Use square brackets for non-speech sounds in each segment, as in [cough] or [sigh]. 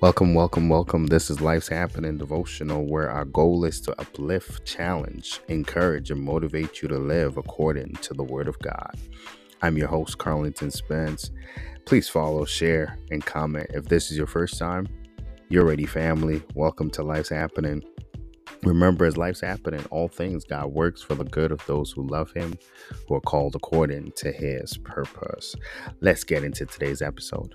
Welcome, welcome, welcome. This is Life's Happening Devotional, where our goal is to uplift, challenge, encourage, and motivate you to live according to the Word of God. I'm your host, Carlington Spence. Please follow, share, and comment. If this is your first time, you're ready, family. Welcome to Life's Happening. Remember, as life's happening, all things God works for the good of those who love Him, who are called according to His purpose. Let's get into today's episode.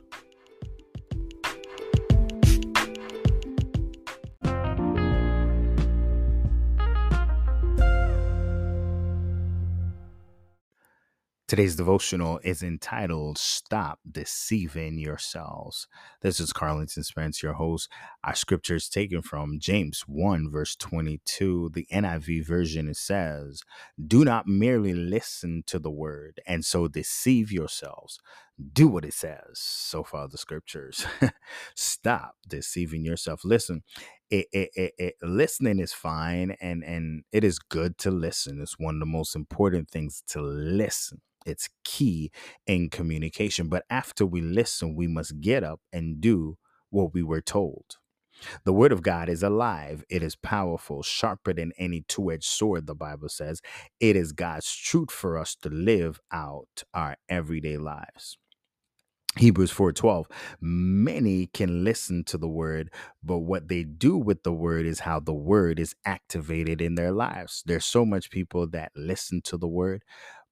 Today's devotional is entitled Stop Deceiving Yourselves. This is Carlington Spence, your host. Our scripture is taken from James 1, verse 22. The NIV version it says, Do not merely listen to the word and so deceive yourselves. Do what it says. So far, the scriptures. [laughs] Stop deceiving yourself. Listen, it, it, it, listening is fine and, and it is good to listen. It's one of the most important things to listen it's key in communication. But after we listen, we must get up and do what we were told. The word of God is alive. It is powerful, sharper than any two edged sword, the Bible says. It is God's truth for us to live out our everyday lives. Hebrews 4:12 Many can listen to the word but what they do with the word is how the word is activated in their lives. There's so much people that listen to the word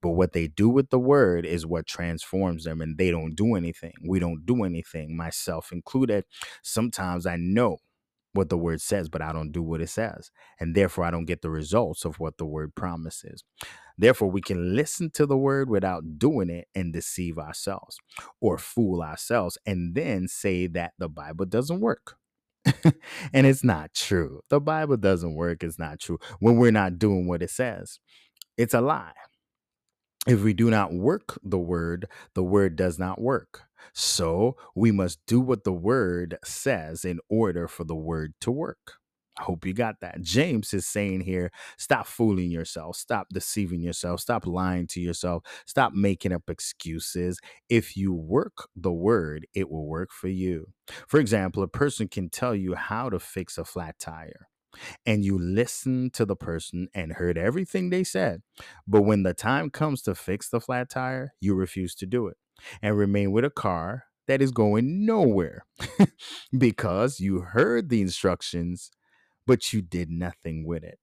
but what they do with the word is what transforms them, and they don't do anything. We don't do anything, myself included. Sometimes I know what the word says, but I don't do what it says. And therefore, I don't get the results of what the word promises. Therefore, we can listen to the word without doing it and deceive ourselves or fool ourselves and then say that the Bible doesn't work. [laughs] and it's not true. The Bible doesn't work. It's not true. When we're not doing what it says, it's a lie. If we do not work the word, the word does not work. So we must do what the word says in order for the word to work. I hope you got that. James is saying here stop fooling yourself, stop deceiving yourself, stop lying to yourself, stop making up excuses. If you work the word, it will work for you. For example, a person can tell you how to fix a flat tire and you listened to the person and heard everything they said. But when the time comes to fix the flat tire, you refuse to do it and remain with a car that is going nowhere [laughs] because you heard the instructions, but you did nothing with it.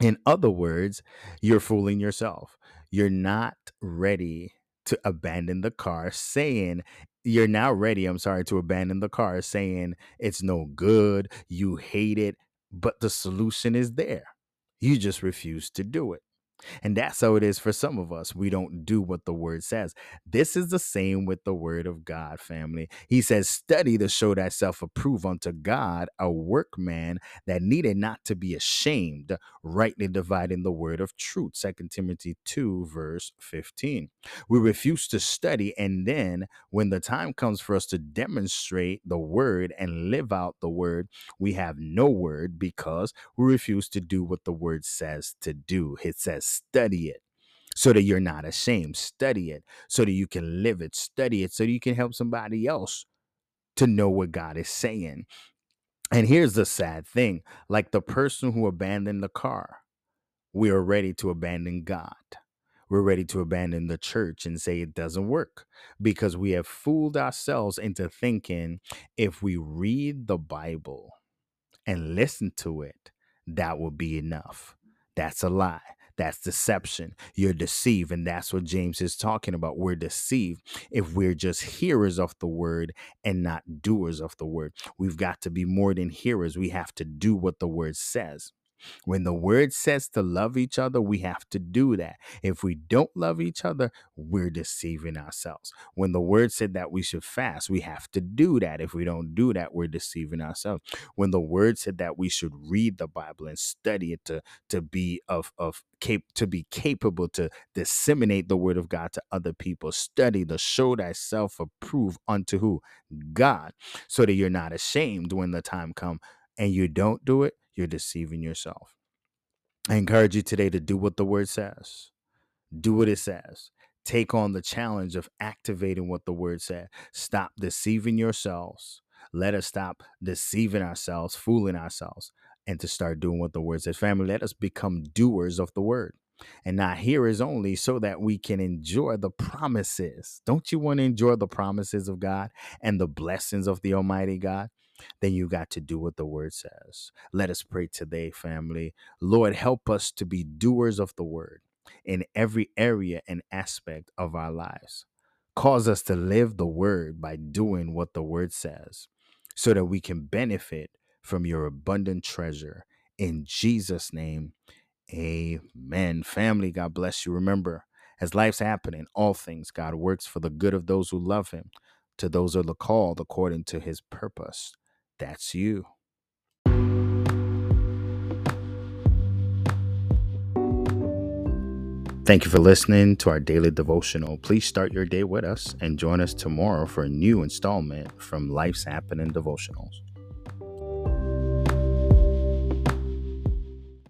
In other words, you're fooling yourself. You're not ready to abandon the car, saying, You're now ready, I'm sorry, to abandon the car, saying it's no good, you hate it, but the solution is there. You just refuse to do it. And that's how it is for some of us. We don't do what the word says. This is the same with the word of God, family. He says, Study to show thyself approved unto God, a workman that needed not to be ashamed, rightly dividing the word of truth. 2 Timothy 2, verse 15. We refuse to study, and then when the time comes for us to demonstrate the word and live out the word, we have no word because we refuse to do what the word says to do. It says, study it so that you're not ashamed. Study it so that you can live it. Study it so you can help somebody else to know what God is saying. And here's the sad thing like the person who abandoned the car, we are ready to abandon God. We're ready to abandon the church and say it doesn't work because we have fooled ourselves into thinking if we read the Bible and listen to it, that will be enough. That's a lie. That's deception. You're deceived. And that's what James is talking about. We're deceived if we're just hearers of the word and not doers of the word. We've got to be more than hearers. We have to do what the word says. When the word says to love each other, we have to do that. If we don't love each other, we're deceiving ourselves. When the word said that we should fast, we have to do that. If we don't do that, we're deceiving ourselves. When the word said that we should read the Bible and study it to, to be of, of cap- to be capable to disseminate the word of God to other people, study the show thyself approve unto who? God, so that you're not ashamed when the time come and you don't do it you're deceiving yourself. I encourage you today to do what the word says. Do what it says. Take on the challenge of activating what the word said. Stop deceiving yourselves. Let us stop deceiving ourselves, fooling ourselves, and to start doing what the word says. Family, let us become doers of the word and not hearers only so that we can enjoy the promises. Don't you want to enjoy the promises of God and the blessings of the Almighty God? Then you got to do what the word says. Let us pray today, family. Lord, help us to be doers of the word in every area and aspect of our lives. Cause us to live the word by doing what the word says so that we can benefit from your abundant treasure. In Jesus' name, amen. Family, God bless you. Remember, as life's happening, all things, God works for the good of those who love him, to those who are called according to his purpose. That's you. Thank you for listening to our daily devotional. Please start your day with us and join us tomorrow for a new installment from Life's Happening Devotionals.